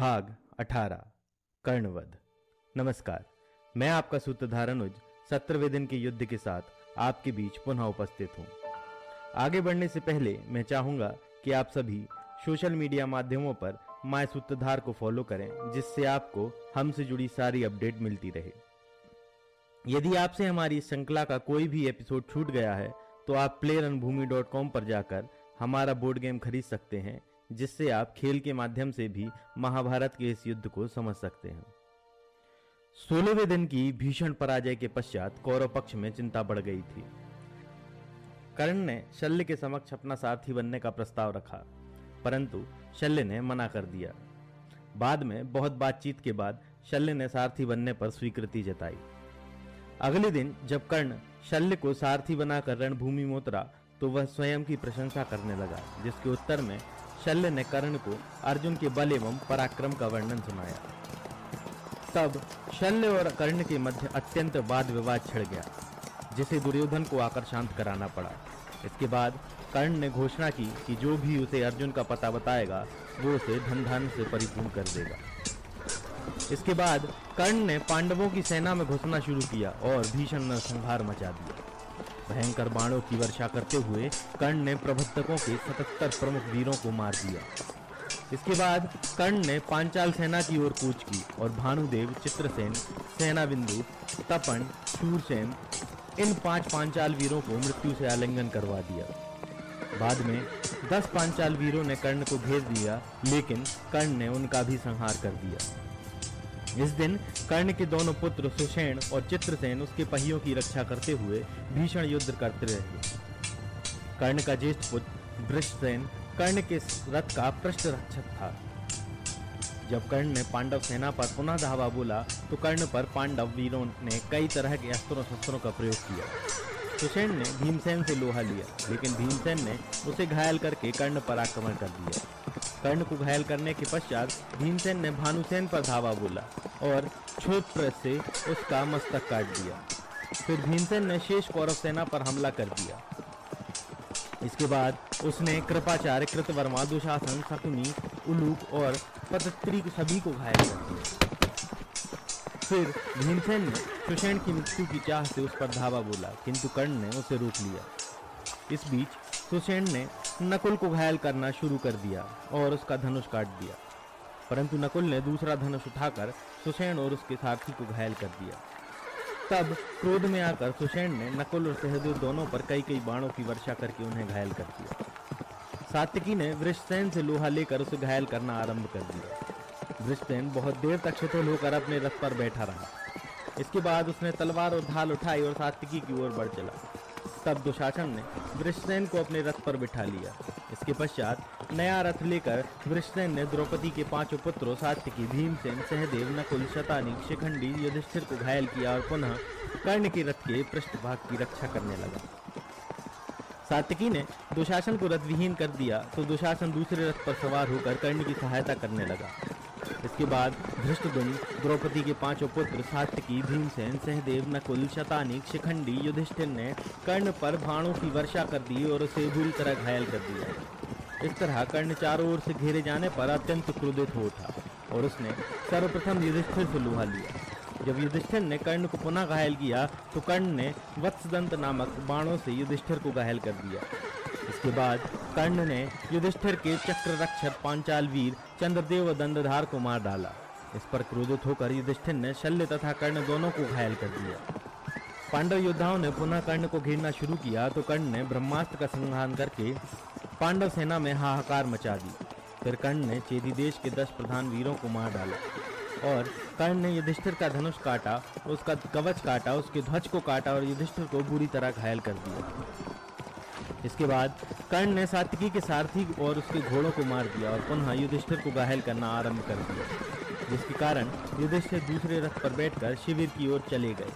भाग 18 कर्णवध। नमस्कार, मैं आपका सूत्रधार अनुज सत्रहवें दिन के युद्ध के साथ आपके बीच पुनः उपस्थित हूँ। आगे बढ़ने से पहले मैं चाहूँगा कि आप सभी सोशल मीडिया माध्यमों पर माय सूत्रधार को फॉलो करें, जिससे आपको हमसे जुड़ी सारी अपडेट मिलती रहे। यदि आपसे हमारी श्रृंखला का कोई भी एपिसोड छूट गया है तो आप प्ले पर जाकर हमारा बोर्ड गेम खरीद सकते हैं जिससे आप खेल के माध्यम से भी महाभारत के इस युद्ध को समझ सकते हैं। सोलहवें दिन की भीषण पराजय के पश्चात कौरव पक्ष में चिंता बढ़ गई थी। कर्ण ने शल्य के समक्ष अपना सारथी बनने का प्रस्ताव रखा, परंतु शल्य ने मना कर दिया। बाद में बहुत बातचीत के बाद शल्य ने सारथी बनने पर स्वीकृति जताई। अगले दिन जब कर्ण शल्य को सारथी बनाकर रणभूमि में उतरा तो वह स्वयं की प्रशंसा करने लगा, जिसके उत्तर में शल्य ने कर्ण को अर्जुन के बल एवं पराक्रम का वर्णन सुनाया। तब शल्य और कर्ण के मध्य अत्यंत वाद विवाद छिड़ गया, जिसे दुर्योधन को आकर शांत कराना पड़ा। इसके बाद कर्ण ने घोषणा की कि जो भी उसे अर्जुन का पता बताएगा, वो उसे धन धन से परिपूर्ण कर देगा। इसके बाद कर्ण ने पांडवों की सेना में घुसना शुरू किया और भीषण संहार मचा दिया। भयंकर बाणों की वर्षा करते हुए कर्ण ने प्रबंधकों के सतहत्तर प्रमुख वीरों को मार दिया। इसके बाद कर्ण ने पांचाल सेना की ओर कूच की और भानुदेव, चित्रसेन सेना बिंदु तपन, शूरसेन, इन पाँच पांचाल वीरों को मृत्यु से आलिंगन करवा दिया। बाद में दस पांचाल वीरों ने कर्ण को भेज दिया, लेकिन कर्ण ने उनका भी संहार कर दिया। इस दिन कर्ण के दोनों पुत्र सुषेण और चित्रसेन उसके पहियों की रक्षा करते हुए भीषण युद्ध करते रहे। कर्ण का ज्येष्ठ पुत्र वृषसेन कर्ण के रथ का पृष्ठ रक्षक था। जब कर्ण ने पांडव सेना पर पुनः धावा बोला तो कर्ण पर पांडव वीरों ने कई तरह के अस्त्रों शस्त्रों का प्रयोग किया। सुषेण ने भीमसेन से लोहा लिया, लेकिन भीमसेन ने उसे घायल करके कर्ण पर आक्रमण कर दिया। कर्ण को घायल करने के पश्चात भीमसेन ने भानुसेन पर धावा बोला और छोट से उसका मस्तक काट दिया। फिर भीमसेन ने शेष कौरव सेना पर हमला कर दिया। इसके बाद उसने कृपाचार्य, कृतवर्मा, दुशासन, शकुनी उलूक और पतत्री सभी को घायल कर दिया। फिर भीमसेन ने सुषेण की मृत्यु की चाह से उस पर धावा बोला, किंतु कर्ण ने उसे रोक लिया। इस बीच सुषेण ने नकुल को घायल करना शुरू कर दिया और उसका धनुष काट दिया। परंतु नकुल ने दूसरा धनुष उठाकर सुषेण और उसके साथी को घायल कर दिया। तब क्रोध में आकर सुषेण ने नकुल और सहदेव दोनों पर कई कई बाणों की वर्षा करके उन्हें घायल कर दिया। सात्विकी ने वृषसेन से लोहा लेकर उसे घायल करना आरंभ कर दिया। वृषसेन बहुत देर तक शिथिल होकर अपने रथ पर बैठा रहा। इसके बाद उसने तलवार और ढाल उठाई और सात्विकी की ओर बढ़ चला। तब दुशासन ने वृषसेन को अपने रथ पर बिठा लिया। इसके पश्चात नया रथ लेकर वृषसेन ने द्रौपदी के पाँचों पुत्रों सात्यकी भीमसेन, सहदेव, नकुल, शतानी, शिखंडी, युधिष्ठिर को घायल किया और पुनः कर्ण के रथ के पृष्ठभाग की रक्षा करने लगा। सात्यकी ने दुशासन को रथ विहीन कर दिया तो दुशासन दूसरे रथ पर सवार होकर कर्ण की सहायता करने लगा। इसके बाद धृष्टदुम द्रौपदी के पाँचों पुत्र सात्यकी भीमसेन, सहदेव, नकुल शतानिक शिखंडी, युधिष्ठिर ने कर्ण पर भाणों की वर्षा कर दी और उसे बुरी तरह घायल कर दिया। इस तरह कर्ण चारों ओर से घेरे जाने पर अत्यंत क्रोधित हो उठा और उसने सर्वप्रथम युधिष्ठिर से लोहा लिया। जब युधिष्ठिर ने कर्ण को पुनः घायल किया तो कर्ण ने वत्सदंत नामक बाणों से युधिष्ठिर को घायल कर दिया। इसके बाद कर्ण ने युधिष्ठिर के चक्र रक्षक पांचाल वीर चंद्रदेव दंडधार को मार डाला। इस पर क्रोधित होकर युधिष्ठिर ने शल्य तथा कर्ण दोनों को घायल कर दिया। पांडव योद्धाओं ने पुनः कर्ण को घेरना शुरू किया तो कर्ण ने ब्रह्मास्त्र का संहार करके पांडव सेना में हाहाकार मचा दी। फिर कर्ण ने चेदी देश के दस प्रधान वीरों को मार डाला और कर्ण ने युधिष्ठिर का धनुष काटा, उसका कवच काटा, उसके ध्वज को काटा और युधिष्ठिर को बुरी तरह घायल कर दिया। इसके बाद कर्ण ने सात्विकी के सारथी और उसके घोड़ों को मार दिया और पुनः युधिष्ठिर को घायल करना आरंभ कर दिया, जिसके कारण युधिष्ठिर दूसरे रथ पर बैठकर शिविर की ओर चले गए।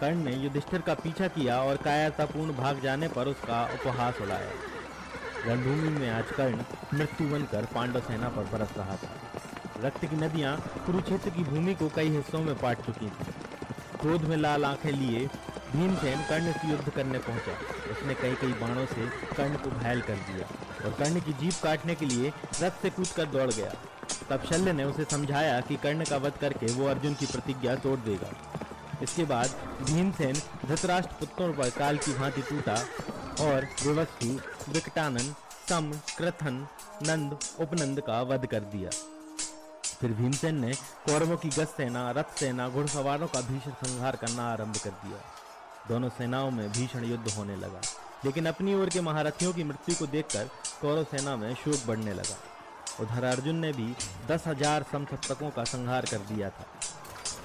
कर्ण ने युधिष्ठिर का पीछा किया और कायरतापूर्ण भाग जाने पर उसका उपहास उड़ाया। रणभूमि में आज कर्ण मृत्यु बनकर पांडव सेना पर बरस रहा था। रक्त की नदियाँ कुरुक्षेत्र की भूमि को कई हिस्सों में पाट चुकी थी। क्रोध में लाल आँखें लिए भीमसेन कर्ण से युद्ध करने पहुँचा। उसने कई कई बाणों से कर्ण को घायल कर दिया और कर्ण की जीप काटने के लिए रथ से कूद कर दौड़ गया। तब शल्य ने उसे समझाया कि कर्ण का वध करके वो अर्जुन की प्रतिज्ञा तोड़ देगा। इसके बाद भीमसेन धृतराष्ट्र पुत्रों पर काल की भांति टूटा और विवत्सु विकटानन, सम, कृथन, नंद, उपनंद का वध कर दिया। फिर भीमसेन ने कौरवों की गस्त सेना, रथ सेना, घुड़सवारों का भीषण संहार करना आरंभ कर दिया। दोनों सेनाओं में भीषण युद्ध होने लगा। लेकिन अपनी ओर के महारथियों की मृत्यु को देखकर कौरव सेना में शोक बढ़ने लगा। उधर अर्जुन ने भी दस हज़ार समसप्तकों का संहार कर दिया था।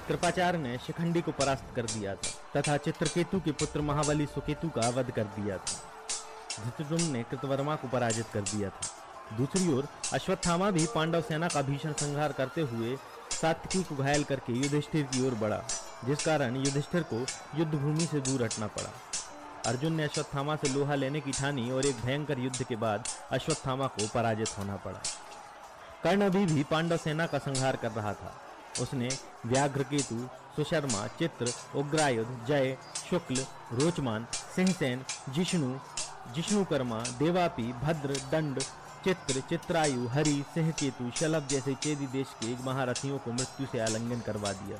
कृपाचार्य ने शिखंडी को परास्त कर दिया था, तथा चित्रकेतु के पुत्र महाबली सुकेतु का वध कर दिया था। धृतुम ने कृतवर्मा को पराजित कर दिया था। दूसरी ओर अश्वत्थामा भी पांडव सेना का भीषण संहार करते हुए सात्विकी को घायल करके युधिष्ठिर की ओर बढ़ा, जिस कारण युधिष्ठिर को युद्ध भूमि से दूर हटना पड़ा। अर्जुन ने अश्वत्थामा से लोहा लेने की ठानी और एक भयंकर युद्ध के बाद अश्वत्थामा को पराजित होना पड़ा। कर्ण अभी भी पांडव सेना का संहार कर रहा था। उसने व्याघ्र केतु सुशर्मा, चित्र, उग्रायुध, जय, शुक्ल, रोचमान, सिंहसेन, जिष्णु, जिष्णुकर्मा, देवापी, भद्र, दंड चित्र, चित्रायु, हरि सिंह केतु शलभ जैसे चेदी देश के एक महारथियों को मृत्यु से आलिंगन करवा दिया।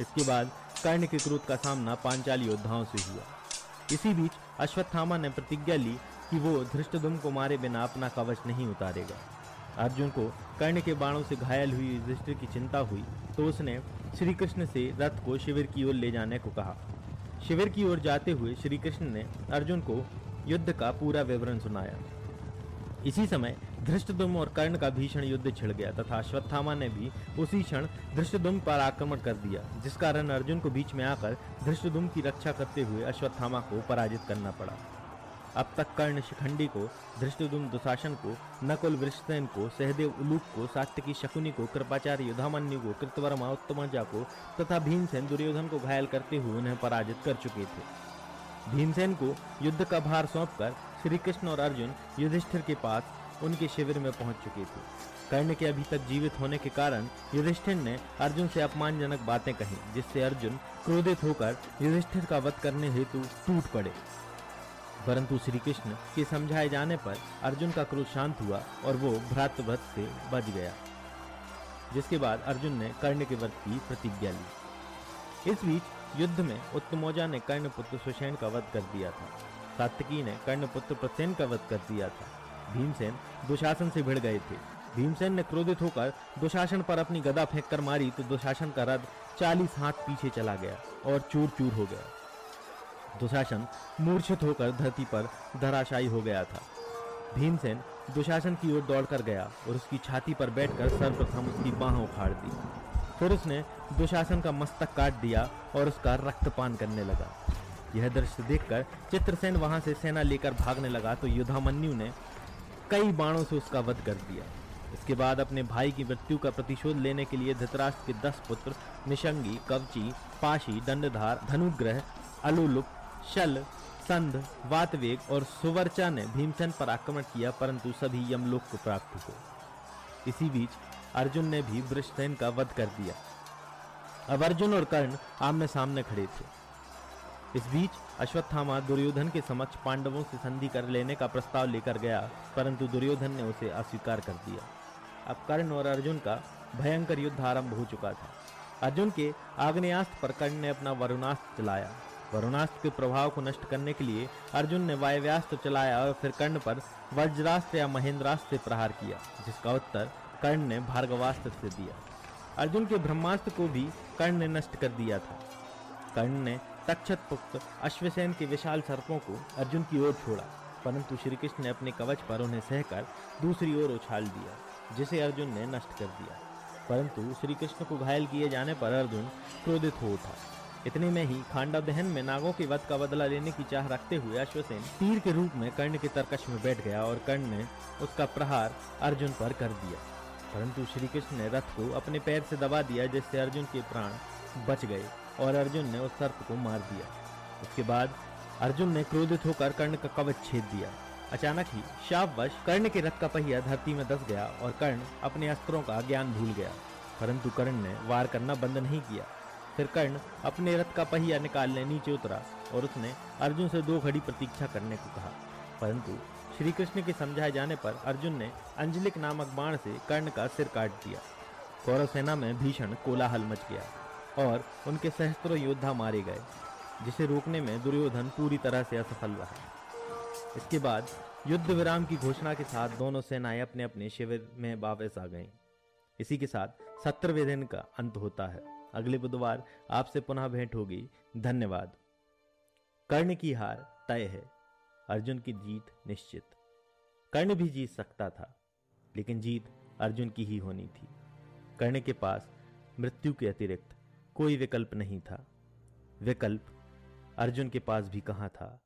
इसके बाद कर्ण के क्रोध का सामना पांचाली योद्धाओं से हुआ। इसी बीच अश्वत्थामा ने प्रतिज्ञा ली कि वो धृष्टदुम को मारे बिना अपना कवच नहीं उतारेगा। अर्जुन को कर्ण के बाणों से घायल हुई युधिष्ठिर की चिंता हुई तो उसने श्री कृष्ण से रथ को शिविर की ओर ले जाने को कहा। शिविर की ओर जाते हुए श्री कृष्ण ने अर्जुन को युद्ध का पूरा विवरण सुनाया। इसी समय धृष्टदुम और कर्ण का भीषण युद्ध छिड़ गया तथा अश्वत्थामा ने भी उसी क्षण धृष्टदुम पर आक्रमण कर दिया, जिस कारण अर्जुन को बीच में आकर धृष्टदुम की रक्षा करते हुए अश्वत्थामा को पराजित करना पड़ा। अब तक कर्ण शिखंडी को धृष्टदुम दुशासन को, नकुल वृषसेन को, सहदेव उलूक को, सात्यकी शकुनी को, कृपाचार्य युधामन्यु को, कृतवर्मा उत्तमजा को तथा भीमसेन दुर्योधन को घायल करते हुए उन्हें पराजित कर चुके थे। भीमसेन को युद्ध का भार सौंपकर श्री कृष्ण और अर्जुन युधिष्ठिर के पास उनके शिविर में पहुँच चुके थे। कर्ण के अभी तक जीवित होने के कारण युधिष्ठिर ने अर्जुन से अपमानजनक बातें कही, जिससे अर्जुन क्रोधित होकर युधिष्ठिर का वध करने हेतु टूट पड़े। परंतु श्री कृष्ण के समझाए जाने पर अर्जुन का क्रोध शांत हुआ और वो भ्रातवध से बच गया, जिसके बाद अर्जुन ने कर्ण के वध की प्रतिज्ञा ली। इस बीच युद्ध में उत्तमोजा ने कर्ण पुत्र सुषेण का वध कर दिया था। सात्विकी ने कर्णपुत्र प्रसेन का वध कर दिया था। भीमसेन दुशासन से भिड़ गए थे। भीमसेन ने क्रोधित होकर दुशासन पर अपनी गदा फेंक कर मारी तो दुशासन का रथ चालीस हाथ पीछे चला गया और चूर चूर हो गया। दुशासन मूर्छित होकर धरती पर धराशायी हो गया था। भीमसेन दुशासन की ओर दौड़कर गया और उसकी छाती पर बैठकर सर्वप्रथम उसकी बाह उखाड़ दी। फिर उसने दुशासन का मस्तक काट दिया और उसका रक्तपान करने लगा। यह दृश्य देखकर चित्रसेन वहाँ से सेना लेकर भागने लगा तो युधामन्यु ने कई बाणों से उसका वध कर दिया। इसके बाद अपने भाई की मृत्यु का प्रतिशोध लेने के लिए धृतराष्ट्र के दस पुत्र निशंगी, कवची, पाशी, दंडधार, धनुग्रह, अलुलुप, शल, संध, वातवेग और सुवर्चा ने भीमसेन पर आक्रमण किया, परंतु सभी यमलोक को प्राप्त हुए। इसी बीच अर्जुन ने भी वृषसेन का वध कर दिया। अब अर्जुन और कर्ण आमने सामने खड़े थे। इस बीच अश्वत्थामा दुर्योधन के समक्ष पांडवों से संधि कर लेने का प्रस्ताव लेकर गया, परंतु दुर्योधन ने उसे अस्वीकार कर दिया। अब कर्ण और अर्जुन का भयंकर युद्ध आरंभ हो चुका था। अर्जुन के आग्नेयास्त्र पर कर्ण ने अपना वरुणास्त्र चलाया। वरुणास्त्र के प्रभाव को नष्ट करने के लिए अर्जुन ने वायव्यास्त्र चलाया और फिर कर्ण पर वज्रास्त्र या महेंद्रास्त्र से प्रहार किया, जिसका उत्तर कर्ण ने भार्गवास्त्र से दिया। अर्जुन के ब्रह्मास्त्र को भी कर्ण ने नष्ट कर दिया था। कर्ण ने तक्षत पुक्त अश्वसेन के विशाल सर्पों को अर्जुन की ओर छोड़ा, परंतु श्री कृष्ण ने अपने कवच पर उन्हें सहकर दूसरी ओर उछाल दिया, जिसे अर्जुन ने नष्ट कर दिया। परंतु श्री कृष्ण को घायल किए जाने पर अर्जुन क्रोधित हो उठा। इतने में ही खांडव दहन में नागों के वध का बदला लेने की चाह रखते हुए अश्वसेन तीर के रूप में कर्ण के तरकश में बैठ गया और कर्ण ने उसका प्रहार अर्जुन पर कर दिया। परंतु श्री कृष्ण ने रथ को अपने पैर से दबा दिया, जिससे अर्जुन के प्राण बच गए और अर्जुन ने उस सर्प को मार दिया। उसके बाद अर्जुन ने क्रोधित होकर कर्ण का कवच छेद दिया। अचानक ही शापवश कर्ण के रथ का पहिया धरती में दस गया और कर्ण अपने अस्त्रों का ज्ञान भूल गया। परंतु कर्ण ने वार करना बंद नहीं किया। फिर कर्ण अपने रथ का पहिया निकालने नीचे उतरा और उसने अर्जुन से दो घड़ी प्रतीक्षा करने को कहा। परंतु श्री कृष्ण के समझाए जाने पर अर्जुन ने अंजलिक नामक बाण से कर्ण का सिर काट दिया। कौरव सेना में भीषण कोलाहल मच गया और उनके सहस्त्रों योद्धा मारे गए, जिसे रोकने में दुर्योधन पूरी तरह से असफल रहा। इसके बाद युद्ध विराम की घोषणा के साथ दोनों सेनाएँ अपने अपने शिविर में वापस आ गईं। इसी के साथ सत्रहवें दिन का अंत होता है। अगले बुधवार आपसे पुनः भेंट होगी। धन्यवाद। कर्ण की हार तय है। अर्जुन की जीत निश्चित। कर्ण भी जीत सकता था, लेकिन जीत अर्जुन की ही होनी थी। कर्ण के पास मृत्यु के अतिरिक्त कोई विकल्प नहीं था। विकल्प अर्जुन के पास भी कहाँ था?